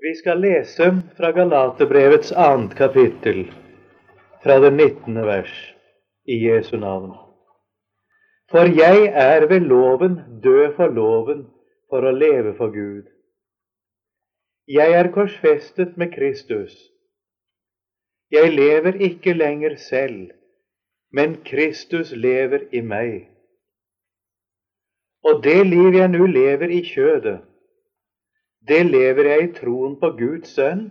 Vi skal lese fra Galaterbrevets annet kapittel, fra det 19. vers, i Jesu navn. For jeg er ved loven død for loven for å leve for Gud. Jeg er korsfestet med Kristus. Jeg lever ikke lenger selv, men Kristus lever i meg. Og det liv jeg nå lever i kjødet, det lever jeg i troen på Guds sønn,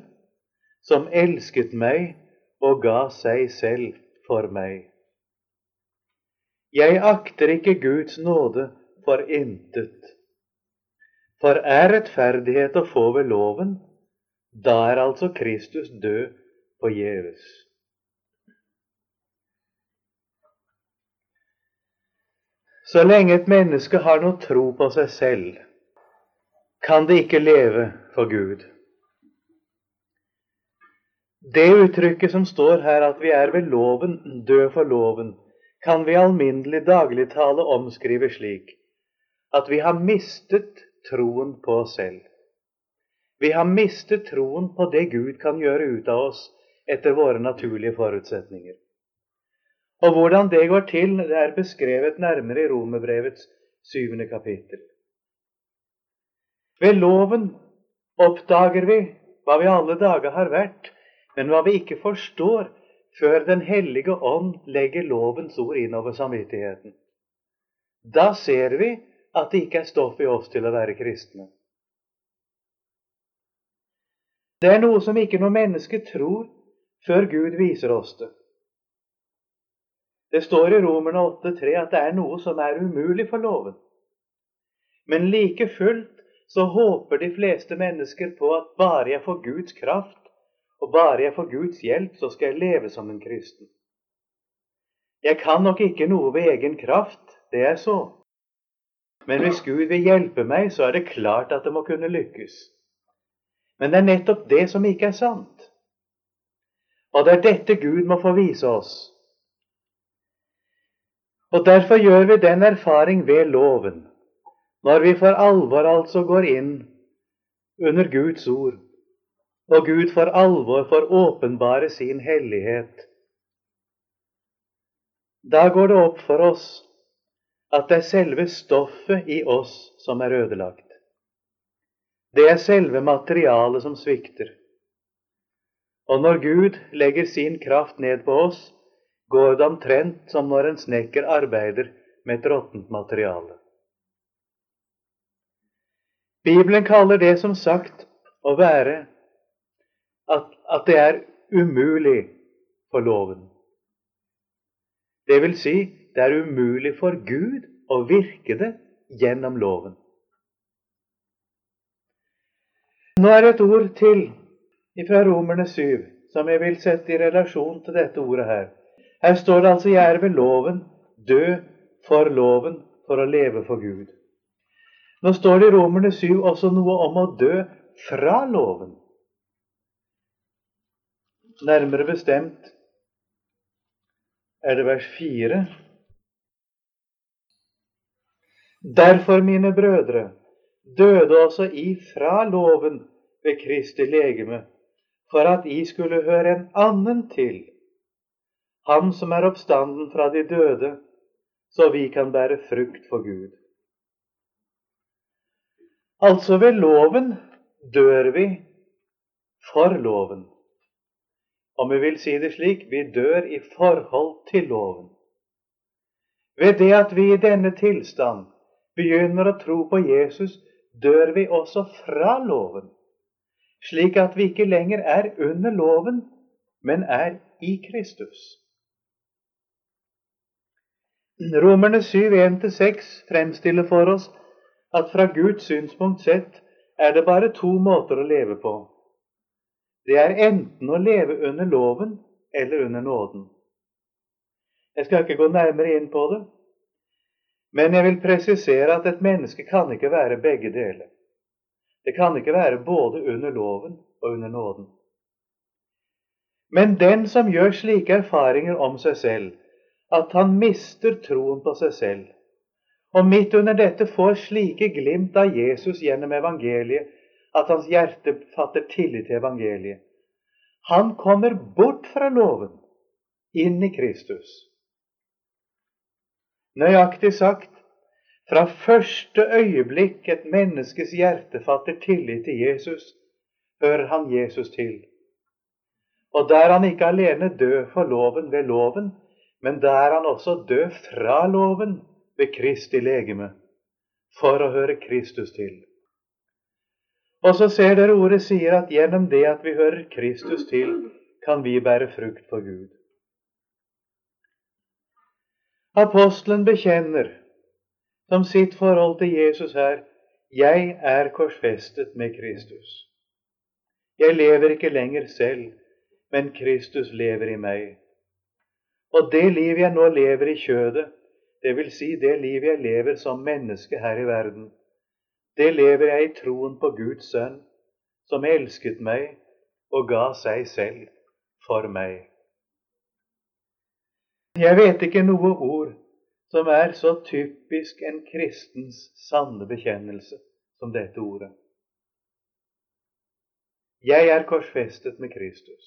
som elsket meg og ga seg selv for meg. Jeg akter ikke Guds nåde for intet. For er rettferdighet å få ved loven, da er altså Kristus død forgjeves. Så lenge et menneske har noe tro på seg selv, kan det ikke leve for Gud. Det uttrykket som står her, at vi er ved loven, død for loven, kan vi alminnelig dagligtale omskrive slik at vi har mistet troen på oss selv. Vi har mistet troen på det Gud kan gjøre ut av oss etter våre naturlige forutsetninger. Og hvordan det går til, det er beskrevet nærmere i Romerbrevets syvende kapittel. Ved loven oppdager vi hva vi alle dager har vært, men hva vi ikke forstår før Den hellige ånd legger lovens ord innover samvittigheten. Da ser vi at det ikke er stoff i oss til å være kristne. Det er noe som ikke noe menneske tror før Gud viser oss det. Det står i Romerne 8,3 at det er noe som er umulig for loven. Men like fullt så håper de fleste mennesker på at bare jeg får Guds kraft, og bare jeg får Guds hjelp, så skal jeg leve som en kristen. Jeg kan nok ikke noe ved egen kraft, det er så. Men hvis Gud vil hjelpe meg, så er det klart at det må kunne lykkes. Men det er nettopp det som ikke er sant. Og det er dette Gud må få vise oss. Og derfor gjør vi den erfaring ved loven, når vi for alvor altså går inn under Guds ord, og Gud for alvor får åpenbare sin hellighet. Da går det opp for oss at det er selve stoffet i oss som er ødelagt. Det er selve materialet som svikter. Og når Gud legger sin kraft ned på oss, går det omtrent som når en snekker arbeider med et råttent materiale. Bibelen kaller det som sagt å være at, at det er umulig for loven. Det vil si, det er umulig for Gud å virke det gjennom loven. Nå er det et ord til fra Romerne 7 som jeg vil sette i relasjon til dette ordet her. Her står det altså 'jeg er ved loven, død for loven, for å leve for Gud'. Nå står det i Romerne 7 også noe om å dø fra loven. Nærmere bestemt er det vers 4. Derfor, mine brødre, døde også I fra loven ved Kristi legeme, for at I skulle høre en annen til ham som er oppstanden fra de døde, så vi kan bære frukt for Gud. Altså ved loven dør vi for loven. Om vi vil si det slik vi dør i forhold til loven. Ved det at vi i denne tilstand begynner å tro på Jesus, dør vi også fra loven, slik at vi ikke lenger er under loven, men er i Kristus. Romerne 7, 1-6 fremstiller for oss at fra Guds synspunkt sett er det bare to måter å leve på. Det er enten å leve under loven eller under nåden. Jeg skal ikke gå nærmere inn på det, men jeg vil presisere at et menneske kan ikke være begge deler. Det kan ikke være både under loven og under nåden. Men den som gjør slike erfaringer om seg selv, at han mister troen på seg selv. Og midt under dette får slike glimt av Jesus gjennom evangeliet at hans hjerte fatter tillit til evangeliet. Han kommer bort fra loven, inn i Kristus. Nøyaktig sagt, fra første øyeblikk et menneskes hjerte fatter tillit til Jesus, hører han Jesus til. Og der han ikke alene død for loven ved loven, men der han også død fra loven ved Kristi legeme, for å høre Kristus til. Og så ser dere ordet sier at gjennom det at vi hører Kristus til, kan vi bære frukt for Gud. Apostelen bekjenner som sitt forhold til Jesus her jeg er korsfestet med Kristus. Jeg lever ikke lenger selv, men Kristus lever i meg. Og det liv jeg nå lever i kjødet, det vil si det liv jeg lever som menneske her i verden, det lever jeg i troen på Guds sønn, som elsket meg og ga seg selv for meg. Jeg vet ikke noe ord som er så typisk en kristens sanne bekjennelse som dette ordet. Jeg er korsfestet med Kristus.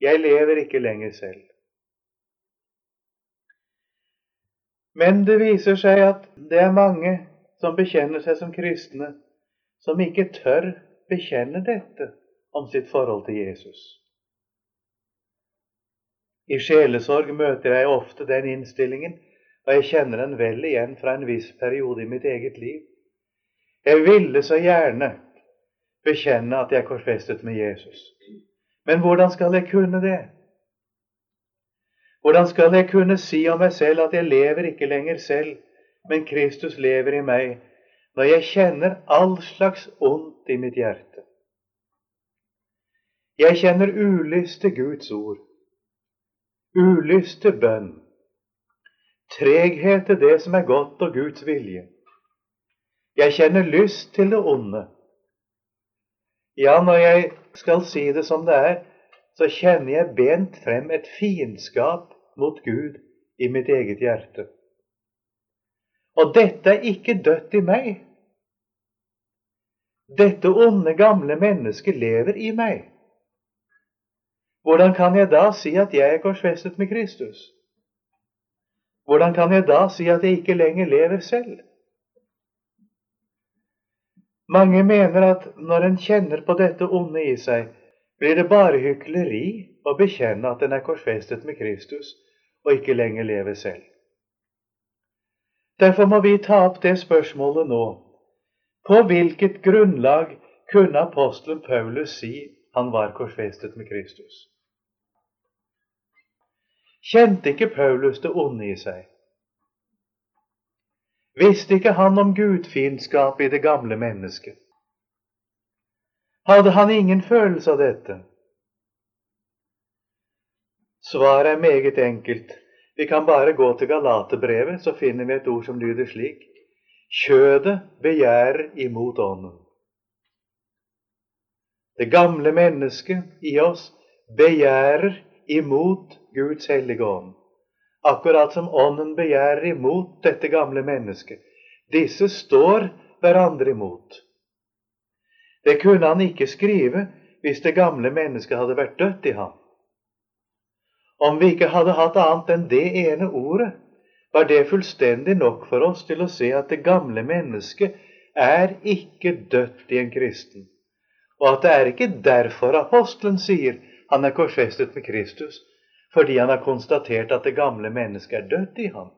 Jeg lever ikke lenger selv. Men det viser seg at det er mange som bekjenner seg som kristne, som ikke tør bekjenne dette om sitt forhold til Jesus. I sjelesorg møter jeg ofte den innstillingen, og jeg kjenner den vel igjen fra en viss periode i mitt eget liv. Jeg ville så gjerne bekjenne at jeg korsfestet med Jesus. Men hvordan skal jeg kunne det? Hvordan skal jeg kunne si om meg selv at jeg lever ikke lenger selv, men Kristus lever i meg, når jeg kjenner all slags ondt i mitt hjerte? Jeg kjenner ulyst til Guds ord, ulyst til bønn, treghet til det som er godt og Guds vilje. Jeg kjenner lyst til det onde. Ja, når jeg skal si det som det er, så kjenner jeg bent frem et fiendskap mot Gud i mitt eget hjerte. Og dette er ikke dødt i meg. Dette onde, gamle mennesket lever i meg. Hvordan kan jeg da si at jeg er korsfestet med Kristus? Hvordan kan jeg da si at jeg ikke lenger lever selv? Mange mener at når en kjenner på dette onde i seg, blir det bare hykleri å bekjenne at en er korsfestet med Kristus og ikke lenger lever selv. Derfor må vi ta opp det spørsmålet nå. På hvilket grunnlag kunne apostelen Paulus si han var korsfestet med Kristus? Kjente ikke Paulus det onde i seg? Visste ikke han om gudfiendskapet i det gamle mennesket? Hadde han ingen følelse av dette? Svaret er meget enkelt. Vi kan bare gå til Galaterbrevet, så finner vi et ord som lyder slik Kjødet begjærer imot ånden. Det gamle mennesket i oss begjærer imot Guds hellige ånd. Akkurat som ånden begjærer imot dette gamle mennesket. Disse står hverandre imot. Det kunne han ikke skrive hvis det gamle mennesket hadde vært dødt i ham. Om vi ikke hadde hatt annet enn det ene ordet, var det fullstendig nok for oss til å se at det gamle mennesket er ikke dødt i en kristen, og at det er ikke derfor apostelen sier han er korsfestet med Kristus, fordi han har konstatert at det gamle mennesket er dødt i ham.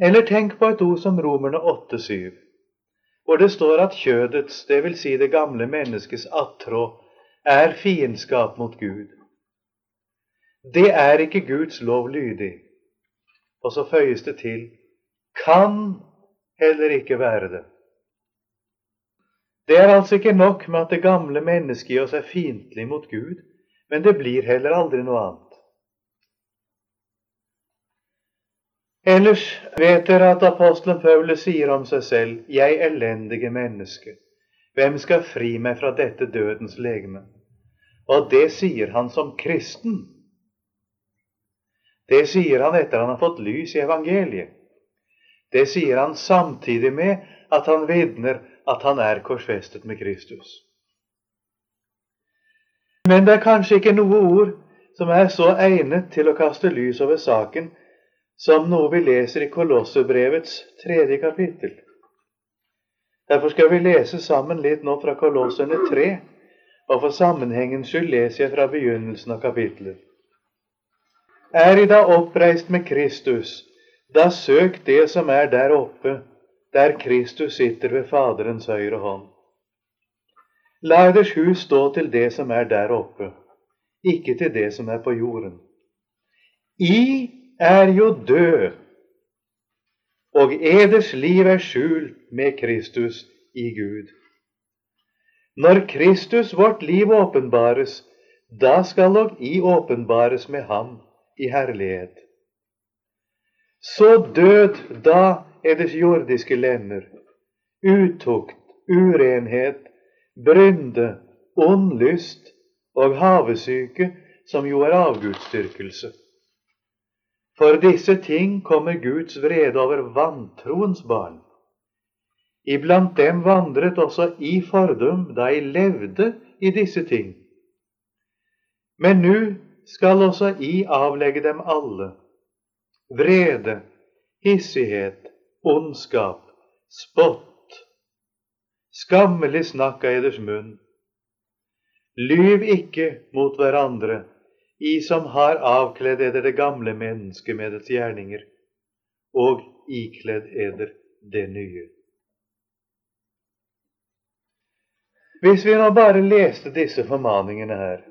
Eller tenk på et ord som Romerne 8,7, hvor det står at kjødets, dvs. Si det gamle menneskets attråd, er fiendskap mot Gud. Det er ikke Guds lov lydig. Og så føyes det til kan heller ikke være det. Det er altså ikke nok med at det gamle mennesket i oss er fiendtlig mot Gud, men det blir heller aldri noe annet. Ellers vet dere at apostelen Paulus sier om seg selv 'Jeg elendige menneske'. Hvem skal fri meg fra dette dødens legeme? Og det sier han som kristen. Det sier han etter han har fått lys i evangeliet. Det sier han samtidig med at han vitner at han er korsfestet med Kristus. Men det er kanskje ikke noe ord som er så egnet til å kaste lys over saken som noe vi leser i Kolosserbrevets tredje kapittel. Derfor skal vi lese sammen litt nå fra Kolosserne 3, og for sammenhengens skyld leser jeg fra begynnelsen av kapittelet. Er I da oppreist med Kristus, da søk det som er der oppe, der Kristus sitter ved Faderens høyre hånd. La eders hus stå til det som er der oppe, ikke til det som er på jorden. I er jo død, og eders liv er skjult med Kristus i Gud. Når Kristus, vårt liv, åpenbares, da skal og I åpenbares med Ham i herlighet. Så død da eders jordiske lemmer, utukt, urenhet, brynde, ond lyst og havesyke, som jo er avgudsdyrkelse. For disse ting kommer Guds vrede over vantroens barn. Iblant dem vandret også i fordum da I levde i disse ting. Men nå skal også I avlegge dem alle. Vrede, hissighet, ondskap, spott. Skammelig snakk av eders munn. Lyv ikke mot hverandre, i som har avkledd eder det gamle mennesket med dets gjerninger, og ikledd eder det nye. Hvis vi nå bare leste disse formaningene her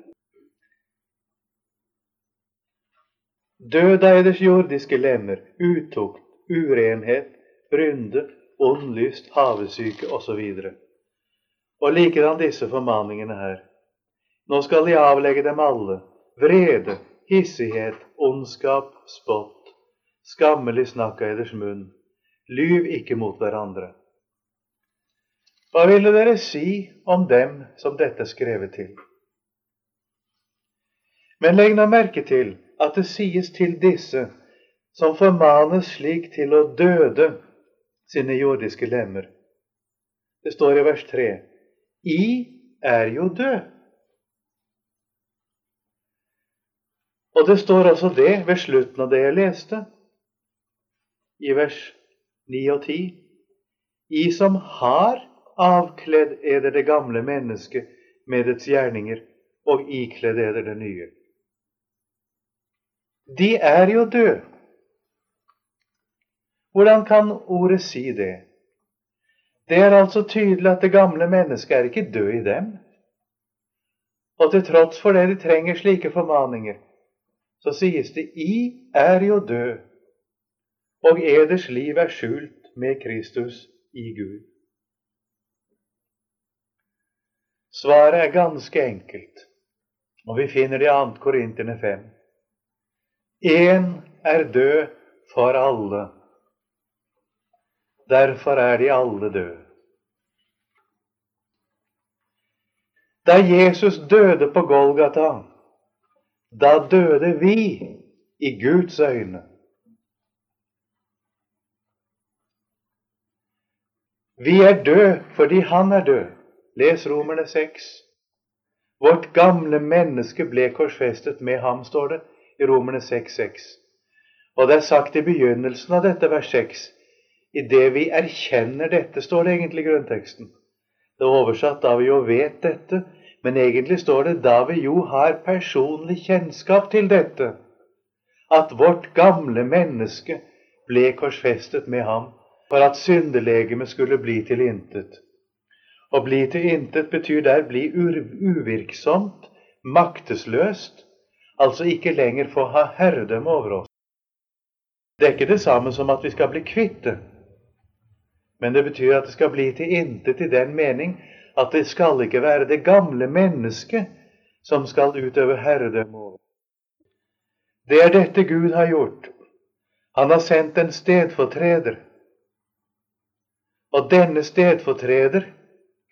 Død av eders jordiske lemmer, utukt, urenhet, brynde, ond lyst, havesyke osv. Og, og likedan disse formaningene her. Nå skal De avlegge dem alle, vrede, hissighet, ondskap, spott, skammelig snakk av eders munn. Lyv ikke mot hverandre. Hva ville dere si om dem som dette skrevet til? Men legg nå merke til at det sies til disse som formanes slik til å døde sine jordiske lemmer. Det står i vers 3. I er jo død. Og det står også det ved slutten av det jeg leste, i vers 9 og 10. I som har avkledd eder det gamle mennesket med dets gjerninger, og ikledd eder det nye. De er jo døde. Hvordan kan ordet si det? Det er altså tydelig at det gamle mennesket er ikke død i dem. Og til tross for det de trenger slike formaninger, så sies det I er jo død, og eders liv er skjult med Kristus i Gud. Svaret er ganske enkelt, og vi finner det i 2. Korinterne 5. Én er død for alle. Derfor er de alle døde. Da Jesus døde på Golgata, da døde vi i Guds øyne. Vi er døde fordi Han er død. Les Romerne 6. Vårt gamle menneske ble korsfestet med ham, står det i Romerne 6,6. Og det er sagt i begynnelsen av dette vers 6 Idet vi erkjenner dette, står det egentlig i grunnteksten. Det er oversatt da vi jo vet dette, men egentlig står det da vi jo har personlig kjennskap til dette, at vårt gamle menneske ble korsfestet med ham for at syndelegemet skulle bli til intet. Å bli til intet betyr der bli uvirksomt, maktesløst, altså ikke lenger få ha herredømme over oss. Det er ikke det samme som at vi skal bli kvitt det, men det betyr at det skal bli til intet i den mening at det skal ikke være det gamle mennesket som skal utøve herredømme over. Det er dette Gud har gjort. Han har sendt en stedfortreder. Og denne stedfortreder,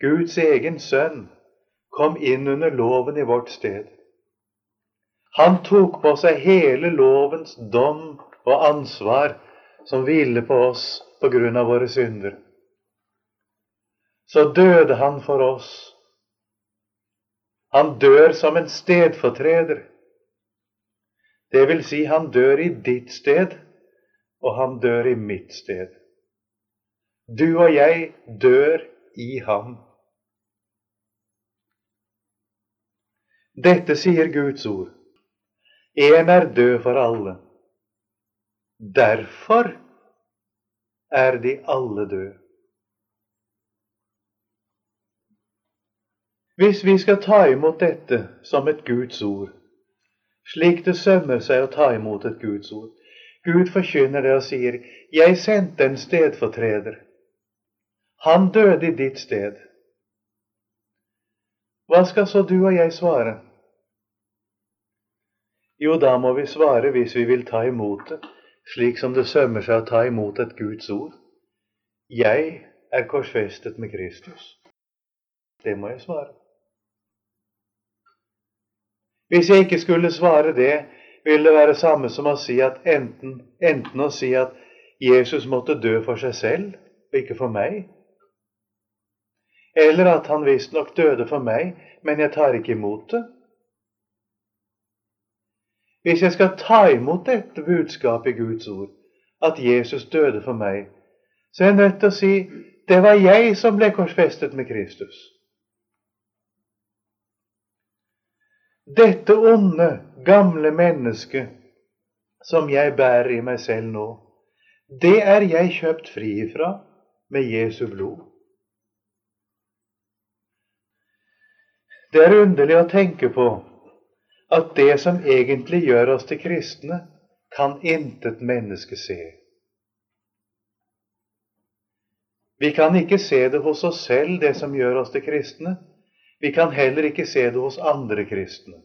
Guds egen sønn, kom inn under loven i vårt sted. Han tok på seg hele lovens dom og ansvar som hviler på oss på grunn av våre synder. Så døde han for oss. Han dør som en stedfortreder. Det vil si, han dør i ditt sted, og han dør i mitt sted. Du og jeg dør i ham. Dette sier Guds ord. En er død for alle. Derfor er de alle døde. Hvis vi skal ta imot dette som et Guds ord, slik det sømmer seg å ta imot et Guds ord Gud forkynner det og sier, 'Jeg sendte en stedfortreder'. Han døde i ditt sted. Hva skal så du og jeg svare? Jo, da må vi svare hvis vi vil ta imot det, slik som det sømmer seg å ta imot et Guds ord. Jeg er korsfestet med Kristus. Det må jeg svare. Hvis jeg ikke skulle svare det, ville det være samme som å si at enten, enten å si at Jesus måtte dø for seg selv og ikke for meg, eller at han visstnok døde for meg, men jeg tar ikke imot det. Hvis jeg skal ta imot dette budskapet i Guds ord, at Jesus døde for meg, så er jeg nødt til å si det var jeg som ble korsfestet med Kristus. Dette onde, gamle mennesket som jeg bærer i meg selv nå, det er jeg kjøpt fri ifra med Jesu blod. Det er underlig å tenke på at det som egentlig gjør oss til kristne, kan intet menneske se. Vi kan ikke se det hos oss selv, det som gjør oss til kristne. Vi kan heller ikke se det hos andre kristne.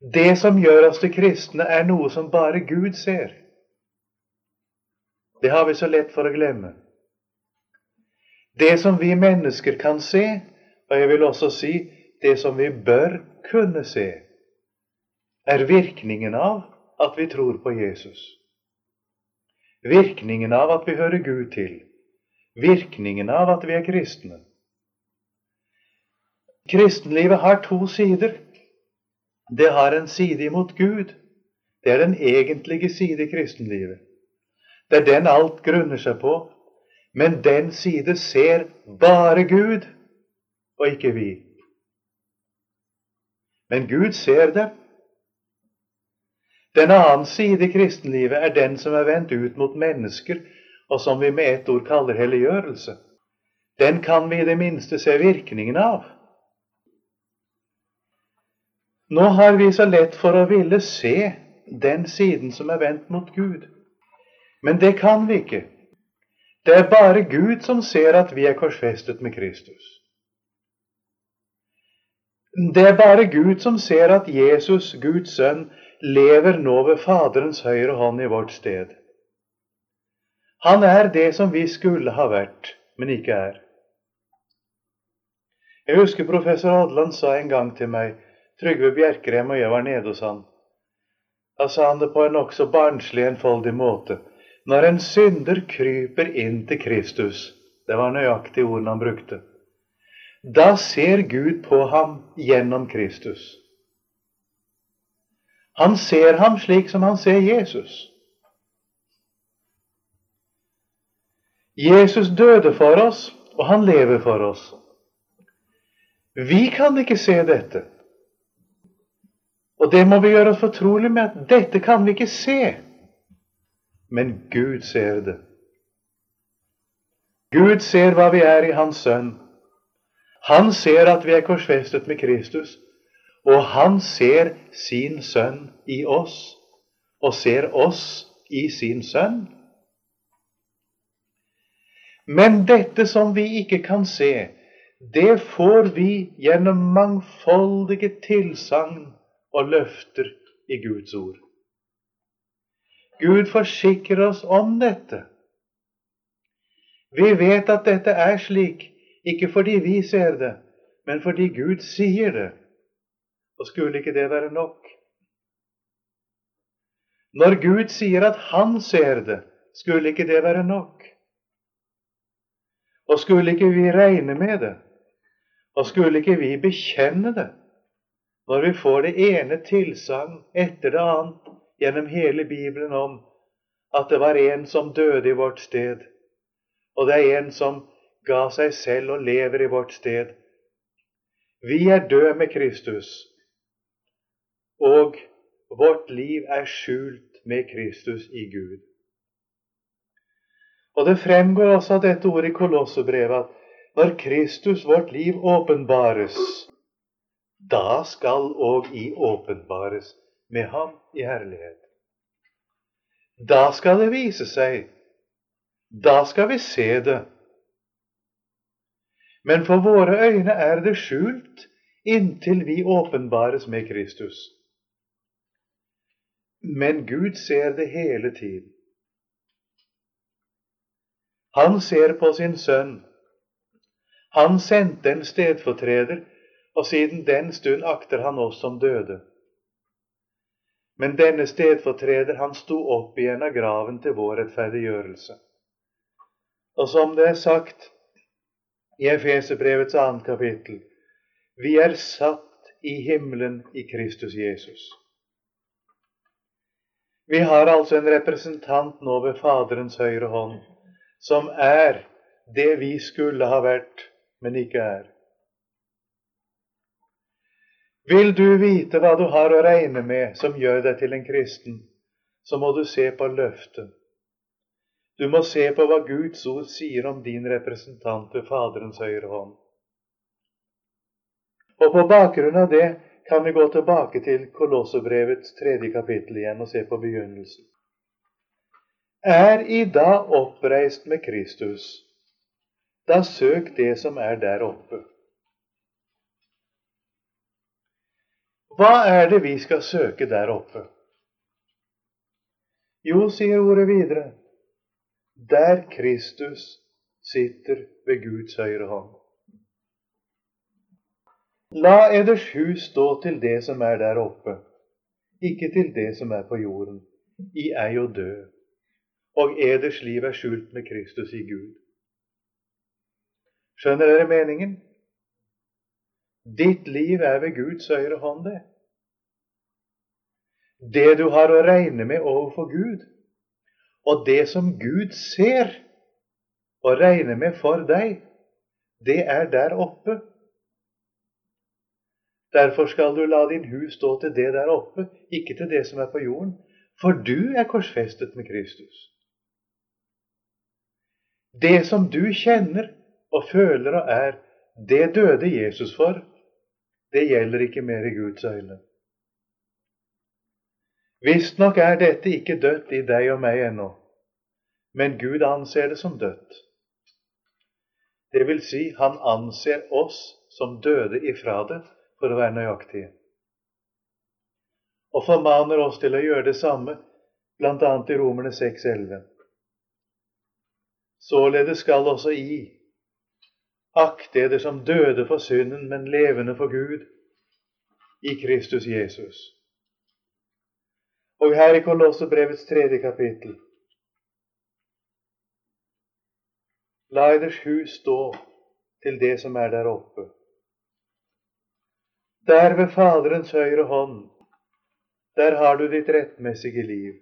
Det som gjør oss til kristne, er noe som bare Gud ser. Det har vi så lett for å glemme. Det som vi mennesker kan se, og jeg vil også si det som vi bør kunne se, er virkningen av at vi tror på Jesus. Virkningen av at vi hører Gud til. Virkningen av at vi er kristne. Kristenlivet har to sider. Det har en side imot Gud. Det er den egentlige side i kristenlivet. Det er den alt grunner seg på. Men den side ser bare Gud, og ikke vi. Men Gud ser det. Den annen side i kristenlivet er den som er vendt ut mot mennesker, og som vi med ett ord kaller helliggjørelse. Den kan vi i det minste se virkningen av. Nå har vi så lett for å ville se den siden som er vendt mot Gud. Men det kan vi ikke. Det er bare Gud som ser at vi er korsfestet med Kristus. Det er bare Gud som ser at Jesus, Guds sønn, lever nå ved Faderens høyre hånd i vårt sted. Han er det som vi skulle ha vært, men ikke er. Jeg husker professor Odland sa en gang til meg, Trygve Bjerkrem og jeg var nede hos han. Da sa han det på en nokså barnslig, enfoldig måte. Når en synder kryper inn til Kristus, det var nøyaktig ordene han brukte, da ser Gud på ham gjennom Kristus. Han ser ham slik som han ser Jesus. Jesus døde for oss, og han lever for oss. Vi kan ikke se dette. Og det må vi gjøre oss fortrolig med at dette kan vi ikke se. Men Gud ser det. Gud ser hva vi er i Hans Sønn. Han ser at vi er korsfestet med Kristus, og han ser sin sønn i oss, og ser oss i sin sønn. Men dette som vi ikke kan se, det får vi gjennom mangfoldige tilsagn og løfter i Guds ord. Gud forsikrer oss om dette. Vi vet at dette er slik ikke fordi vi ser det, men fordi Gud sier det. Og skulle ikke det være nok? Når Gud sier at han ser det, skulle ikke det være nok? Og skulle ikke vi regne med det? Og skulle ikke vi bekjenne det? Når vi får det ene tilsagn etter det annet gjennom hele Bibelen om at det var en som døde i vårt sted, og det er en som ga seg selv og lever i vårt sted. Vi er døde med Kristus, og vårt liv er skjult med Kristus i Gud. Og Det fremgår også av dette ordet i Kolossebrevet at når Kristus, vårt liv, åpenbares, da skal òg i åpenbares med ham i herlighet. Da skal det vise seg. Da skal vi se det. Men for våre øyne er det skjult inntil vi åpenbares med Kristus. Men Gud ser det hele tiden. Han ser på sin sønn. Han sendte en stedfortreder, og siden den stund akter han oss som døde. Men denne stedfortreder, han sto opp igjen av graven til vår rettferdiggjørelse. Og som det er sagt, i Efeserbrevets annet kapittel. Vi er satt i himmelen i Kristus Jesus. Vi har altså en representant nå ved Faderens høyre hånd, som er det vi skulle ha vært, men ikke er. Vil du vite hva du har å regne med som gjør deg til en kristen, så må du se på løftet. Du må se på hva Guds ord sier om din representant ved Faderens høyre hånd. Og på bakgrunn av det kan vi gå tilbake til Kolossebrevets tredje kapittel igjen og se på begynnelsen. Er I da oppreist med Kristus, da søk det som er der oppe. Hva er det vi skal søke der oppe? Jo, sier ordet videre, der Kristus sitter ved Guds høyre hånd. La eders hus stå til det som er der oppe, ikke til det som er på jorden. I er jo død, og eders liv er skjult med Kristus i Gud. Skjønner dere meningen? Ditt liv er ved Guds høyre hånd, det. Det du har å regne med overfor Gud, og det som Gud ser og regner med for deg, det er der oppe. Derfor skal du la din hus stå til det der oppe, ikke til det som er på jorden, for du er korsfestet med Kristus. Det som du kjenner og føler og er, det døde Jesus for. Det gjelder ikke mer i Guds øyne. Visstnok er dette ikke dødt i deg og meg ennå, men Gud anser det som dødt. Det vil si, han anser oss som døde ifra det, for å være nøyaktige. Og formaner oss til å gjøre det samme, bl.a. i Romerne 6,11. Således skal også I akte eder som døde for synden, men levende for Gud, i Kristus Jesus. Og her i Kolossebrevets tredje kapittel La eders hus stå til det som er der oppe. Der ved Faderens høyre hånd, der har du ditt rettmessige liv.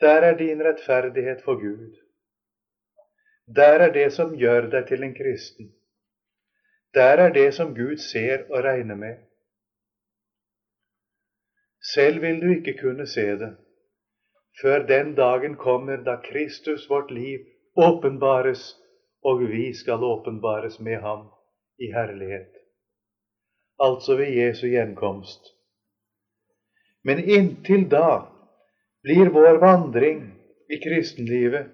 Der er din rettferdighet for Gud. Der er det som gjør deg til en kristen. Der er det som Gud ser og regner med. Selv vil du ikke kunne se det før den dagen kommer da Kristus, vårt liv, åpenbares, og vi skal åpenbares med ham i herlighet. Altså ved Jesu gjenkomst. Men inntil da blir vår vandring i kristenlivet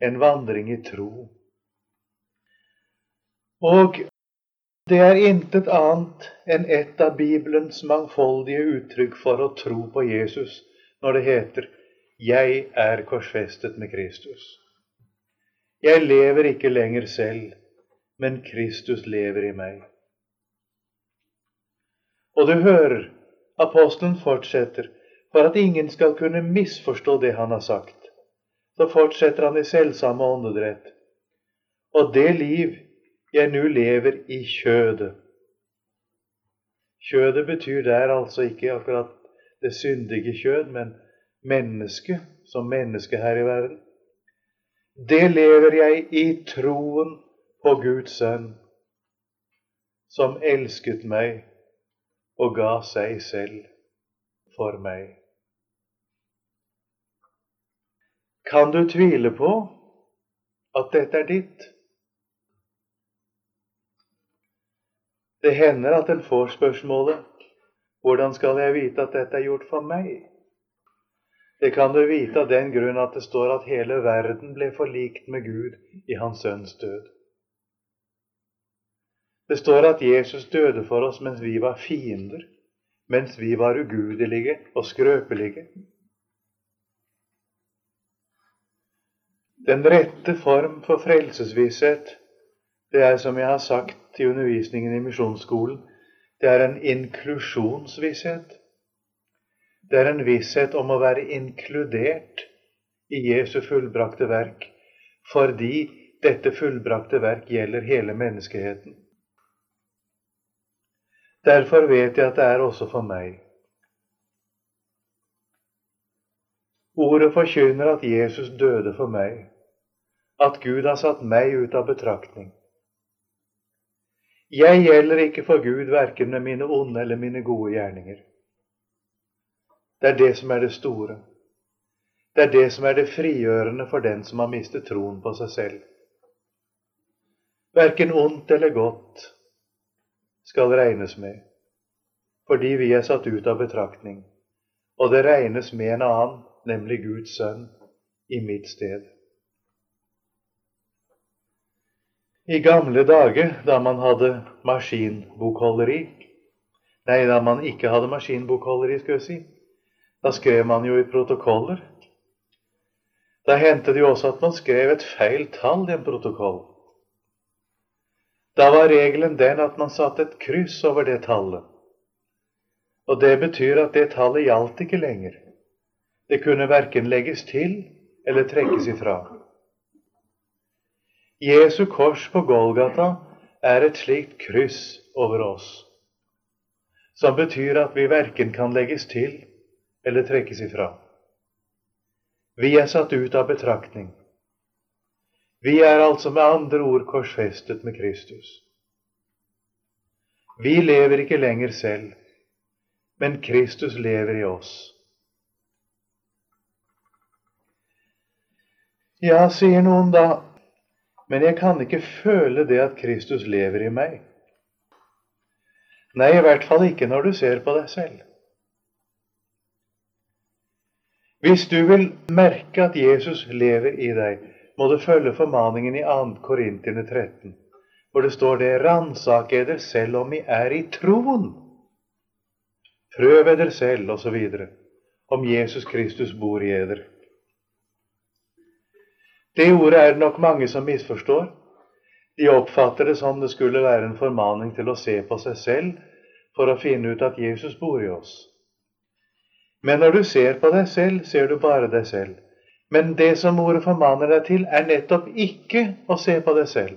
en vandring i tro. Og det er intet annet enn et av Bibelens mangfoldige uttrykk for å tro på Jesus når det heter 'Jeg er korsfestet med Kristus'. Jeg lever ikke lenger selv, men Kristus lever i meg. Og du hører, apostelen fortsetter, for at ingen skal kunne misforstå det han har sagt, så fortsetter han i selvsamme åndedrett. Og det liv jeg nå lever i kjødet. Kjødet betyr der altså ikke akkurat det syndige kjød, men menneske som menneske her i verden. Det lever jeg i troen på Guds sønn, som elsket meg og ga seg selv for meg. Kan du tvile på at dette er ditt? Det hender at en får spørsmålet hvordan skal jeg vite at dette er gjort for meg? Det kan du vite av den grunn at det står at hele verden ble forlikt med Gud i Hans Sønns død. Det står at Jesus døde for oss mens vi var fiender, mens vi var ugudelige og skrøpelige. Den rette form for frelsesvisshet, det er som jeg har sagt i undervisningen i misjonsskolen, det er en inklusjonsvisshet. Det er en visshet om å være inkludert i Jesu fullbrakte verk, fordi dette fullbrakte verk gjelder hele menneskeheten. Derfor vet jeg at det er også for meg. Ordet forkynner at Jesus døde for meg at Gud har satt meg ut av betraktning. Jeg gjelder ikke for Gud verken med mine onde eller mine gode gjerninger. Det er det som er det store. Det er det som er det frigjørende for den som har mistet troen på seg selv. Verken ondt eller godt skal regnes med, fordi vi er satt ut av betraktning, og det regnes med en annen, nemlig Guds sønn, i mitt sted. I gamle dager, da man hadde maskinbokholderi Nei, da man ikke hadde maskinbokholderi, skal jeg si. Da skrev man jo i protokoller. Da hendte det jo også at man skrev et feil tall i en protokoll. Da var regelen den at man satte et kryss over det tallet. Og det betyr at det tallet gjaldt ikke lenger. Det kunne verken legges til eller trekkes ifra. Jesu kors på Golgata er et slikt kryss over oss, som betyr at vi verken kan legges til eller trekkes ifra. Vi er satt ut av betraktning. Vi er altså med andre ord korsfestet med Kristus. Vi lever ikke lenger selv, men Kristus lever i oss. Ja, sier noen da, men jeg kan ikke føle det at Kristus lever i meg. Nei, i hvert fall ikke når du ser på deg selv. Hvis du vil merke at Jesus lever i deg, må du følge formaningen i 2. Korinterne 13, hvor det står det 'ransak eder selv om I er i troen'. Prøv eder selv, osv. Om Jesus Kristus bor i eder. Det ordet er det nok mange som misforstår. De oppfatter det som det skulle være en formaning til å se på seg selv for å finne ut at Jesus bor i oss. Men når du ser på deg selv, ser du bare deg selv. Men det som ordet formaner deg til, er nettopp ikke å se på deg selv,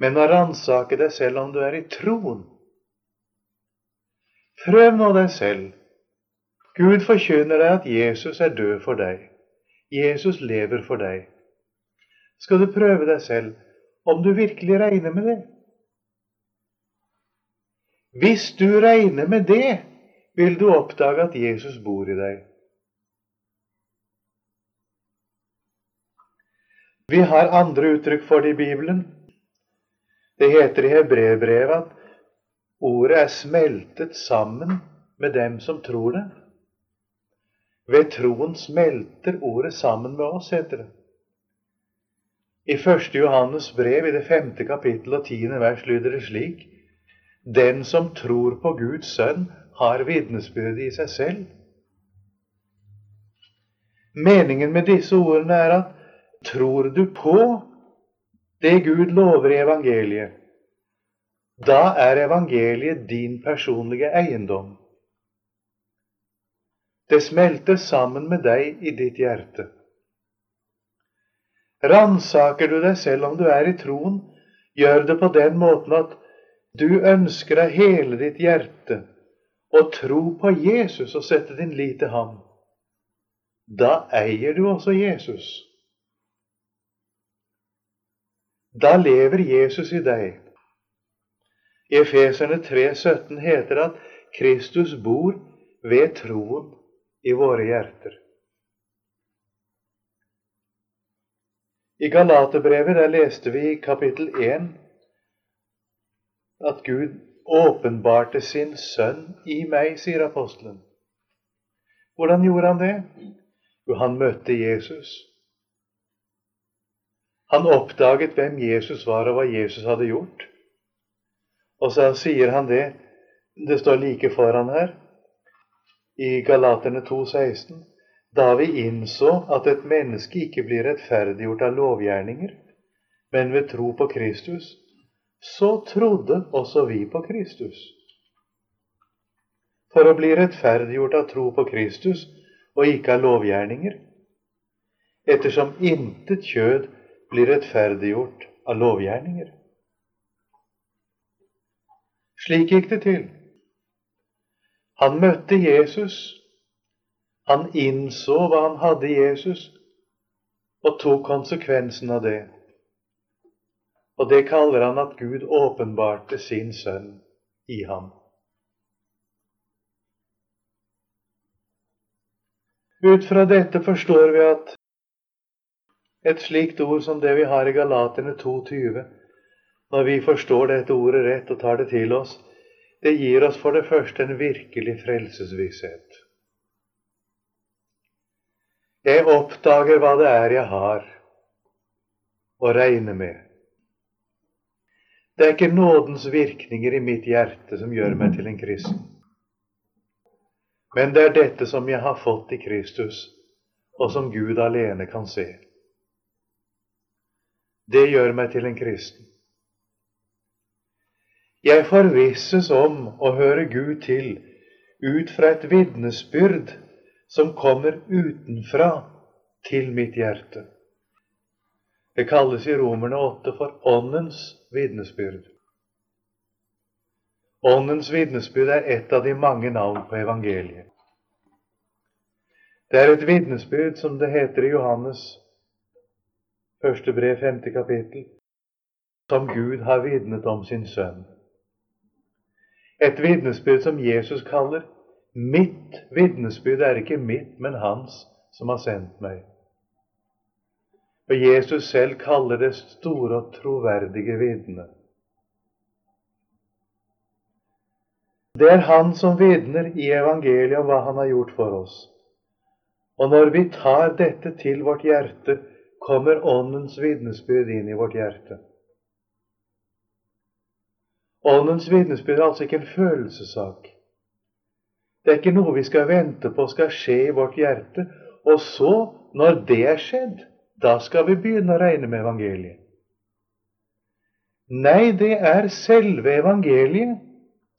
men å ransake deg selv om du er i troen. Prøv nå deg selv. Gud forkynner deg at Jesus er død for deg. Jesus lever for deg skal du prøve deg selv om du virkelig regner med det. Hvis du regner med det, vil du oppdage at Jesus bor i deg. Vi har andre uttrykk for det i Bibelen. Det heter i Hebreerbrevet at ordet er smeltet sammen med dem som tror det. Ved troen smelter ordet sammen med oss, heter det. I 1. Johannes brev i det femte kapittel og tiende vers lyder det slik Den som tror på Guds sønn, har vitnesbyrdet i seg selv. Meningen med disse ordene er at tror du på det Gud lover i evangeliet, da er evangeliet din personlige eiendom. Det smelter sammen med deg i ditt hjerte. Ransaker du deg selv om du er i troen, gjør det på den måten at du ønsker av hele ditt hjerte å tro på Jesus og sette din lit til ham. Da eier du også Jesus. Da lever Jesus i deg. I Efeserne 3,17 heter det at Kristus bor ved troen i våre hjerter. I Galaterbrevet der leste vi i kapittel 1 at Gud åpenbarte sin sønn i meg, sier apostelen. Hvordan gjorde han det? Jo, han møtte Jesus. Han oppdaget hvem Jesus var, og hva Jesus hadde gjort. Og så sier han det Det står like foran her, i Galaterne 2,16. Da vi innså at et menneske ikke blir rettferdiggjort av lovgjerninger, men ved tro på Kristus, så trodde også vi på Kristus. For å bli rettferdiggjort av tro på Kristus og ikke av lovgjerninger, ettersom intet kjød blir rettferdiggjort av lovgjerninger. Slik gikk det til. Han møtte Jesus. Han innså hva han hadde i Jesus, og tok konsekvensen av det. Og det kaller han at Gud åpenbarte sin sønn i ham. Ut fra dette forstår vi at et slikt ord som det vi har i Galaterne 2,20, når vi forstår dette ordet rett og tar det til oss, det gir oss for det første en virkelig frelsesvisshet. Jeg oppdager hva det er jeg har å regne med. Det er ikke nådens virkninger i mitt hjerte som gjør meg til en kristen. Men det er dette som jeg har fått i Kristus, og som Gud alene kan se. Det gjør meg til en kristen. Jeg forvisses om å høre Gud til ut fra et vitnesbyrd som kommer utenfra til mitt hjerte. Det kalles i Romerne 8 for Åndens vitnesbyrd. Åndens vitnesbyrd er et av de mange navn på evangeliet. Det er et vitnesbyrd, som det heter i Johannes Første brev, femte kapittel, som Gud har vitnet om sin sønn. Et vitnesbyrd som Jesus kaller Mitt vitnesbyrd er ikke mitt, men hans som har sendt meg. Og Jesus selv kaller det store og troverdige vitne. Det er han som vitner i evangeliet om hva han har gjort for oss. Og når vi tar dette til vårt hjerte, kommer Åndens vitnesbyrd inn i vårt hjerte. Åndens vitnesbyrd er altså ikke en følelsessak. Det er ikke noe vi skal vente på skal skje i vårt hjerte, og så, når det er skjedd, da skal vi begynne å regne med evangeliet. Nei, det er selve evangeliet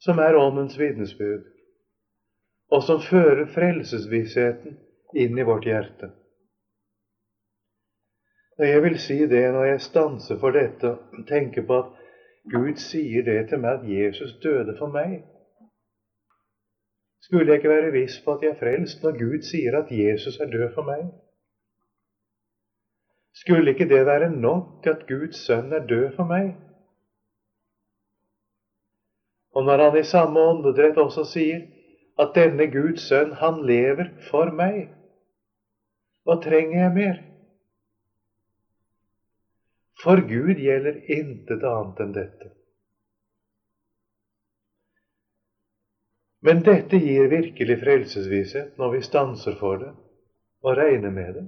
som er Åndens vitnesbyrd, og som fører frelsesvissheten inn i vårt hjerte. Og jeg vil si det når jeg stanser for dette, og tenker på at Gud sier det til meg at Jesus døde for meg. Skulle jeg ikke være viss på at jeg er frelst når Gud sier at Jesus er død for meg? Skulle ikke det være nok at Guds sønn er død for meg? Og når han i samme åndedrett også sier at denne Guds sønn, han lever for meg, hva trenger jeg mer? For Gud gjelder intet annet enn dette. Men dette gir virkelig frelsesvisshet når vi stanser for det og regner med det.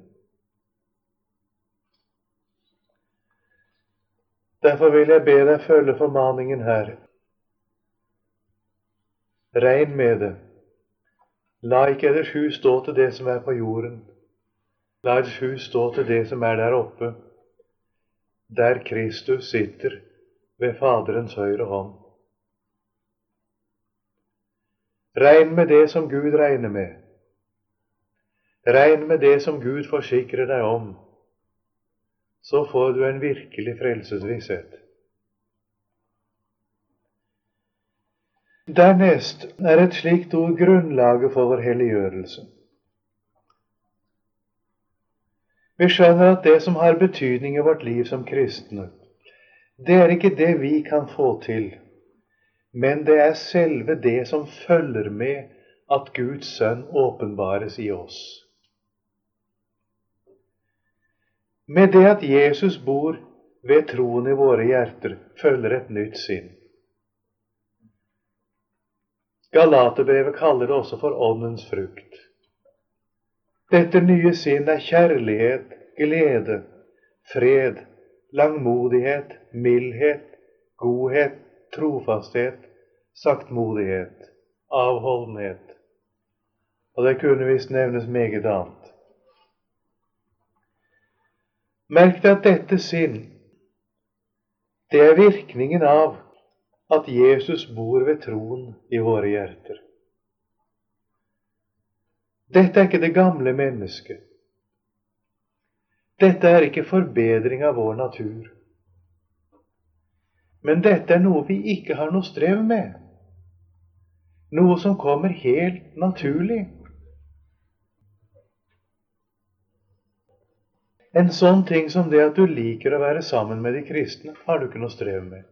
Derfor vil jeg be deg følge formaningen her. Regn med det. La ikke eders hus stå til det som er på jorden. La eders hus stå til det som er der oppe der Kristus sitter ved Faderens høyre hånd. Regn med det som Gud regner med. Regn med det som Gud forsikrer deg om, så får du en virkelig frelsesvisshet. Dernest er et slikt ord grunnlaget for vår helliggjørelse. Vi skjønner at det som har betydning i vårt liv som kristne, det er ikke det vi kan få til, men det er selve det som følger med at Guds sønn åpenbares i oss. Med det at Jesus bor ved troen i våre hjerter, følger et nytt sinn. Galaterbrevet kaller det også for åndens frukt. Dette nye sinn er kjærlighet, glede, fred, langmodighet, mildhet, godhet, trofasthet, saktmodighet, avholdenhet. Og det kunne visst nevnes meget annet. Merk deg at dette sinn, det er virkningen av at Jesus bor ved troen i våre hjerter. Dette er ikke det gamle mennesket. Dette er ikke forbedring av vår natur. Men dette er noe vi ikke har noe strev med. Noe som kommer helt naturlig. En sånn ting som det at du liker å være sammen med de kristne, har du ikke noe strev med.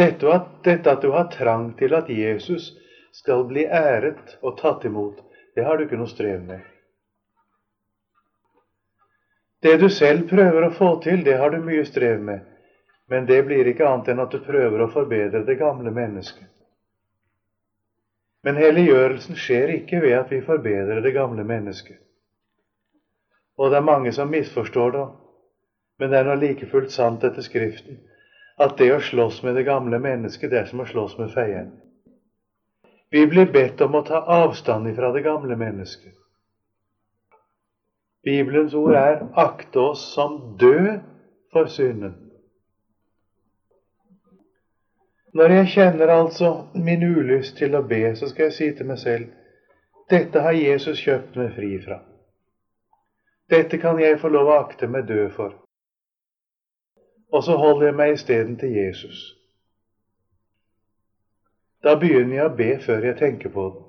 Dette at, dette at du har trang til at Jesus skal bli æret og tatt imot, det har du ikke noe strev med. Det du selv prøver å få til, det har du mye strev med, men det blir ikke annet enn at du prøver å forbedre det gamle mennesket. Men helliggjørelsen skjer ikke ved at vi forbedrer det gamle mennesket. Og det er mange som misforstår det, men det er nå like fullt sant etter Skriften at det å slåss med det gamle mennesket, det er som å slåss med feien. Vi blir bedt om å ta avstand ifra det gamle mennesket. Bibelens ord er 'akte oss som død for synden'. Når jeg kjenner altså min ulyst til å be, så skal jeg si til meg selv dette har Jesus kjøpt meg fri fra. Dette kan jeg få lov å akte meg død for og så holder jeg meg isteden til Jesus. Da begynner jeg å be før jeg tenker på det.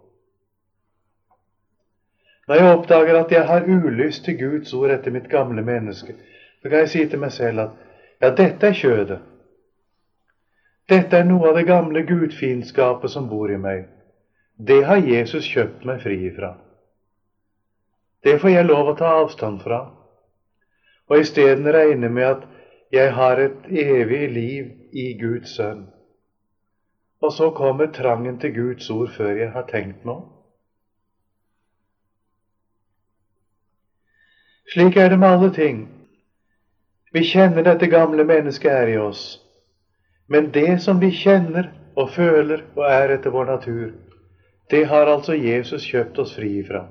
Når jeg oppdager at jeg har ulyst til Guds ord etter mitt gamle menneske, så kan jeg si til meg selv at ja, dette er kjødet. Dette er noe av det gamle gudfiendskapet som bor i meg. Det har Jesus kjøpt meg fri ifra. Det får jeg lov å ta avstand fra, og isteden regne med at jeg har et evig liv i Guds sønn. Og så kommer trangen til Guds ord før jeg har tenkt noe. Slik er det med alle ting. Vi kjenner dette gamle mennesket er i oss. Men det som vi kjenner og føler og er etter vår natur, det har altså Jesus kjøpt oss fri ifra.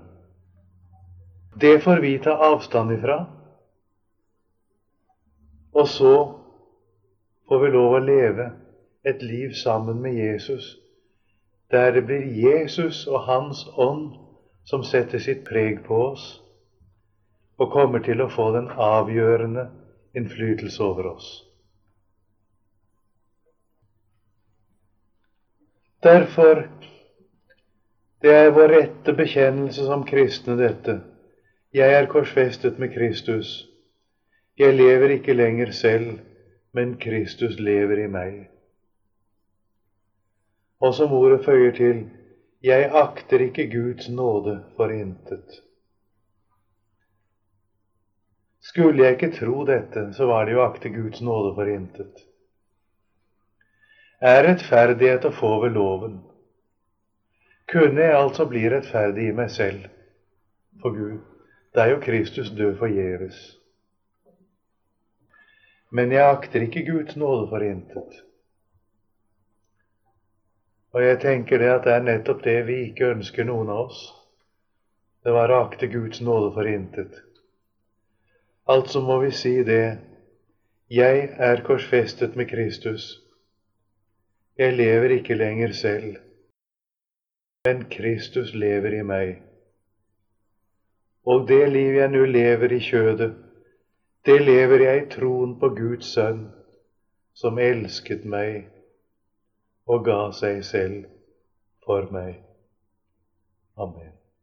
Det får vi ta avstand ifra og så får vi lov å leve et liv sammen med Jesus, der det blir Jesus og Hans ånd som setter sitt preg på oss, og kommer til å få den avgjørende innflytelse over oss. Derfor det er vår rette bekjennelse som kristne, dette. Jeg er korsfestet med Kristus. Jeg lever ikke lenger selv, men Kristus lever i meg. Og som ordet føyer til, jeg akter ikke Guds nåde for intet. Skulle jeg ikke tro dette, så var det jo akte Guds nåde for intet. Er rettferdighet å få ved loven? Kunne jeg altså bli rettferdig i meg selv for Gud? Det er jo Kristus død forgjeves men jeg akter ikke Guds nåde for intet. Og jeg tenker det at det er nettopp det vi ikke ønsker noen av oss. Det var å akte Guds nåde for intet. Altså må vi si det jeg er korsfestet med Kristus. Jeg lever ikke lenger selv, men Kristus lever i meg. Og det liv jeg nå lever i kjødet, det lever jeg i troen på Guds sønn, som elsket meg og ga seg selv for meg. Amen.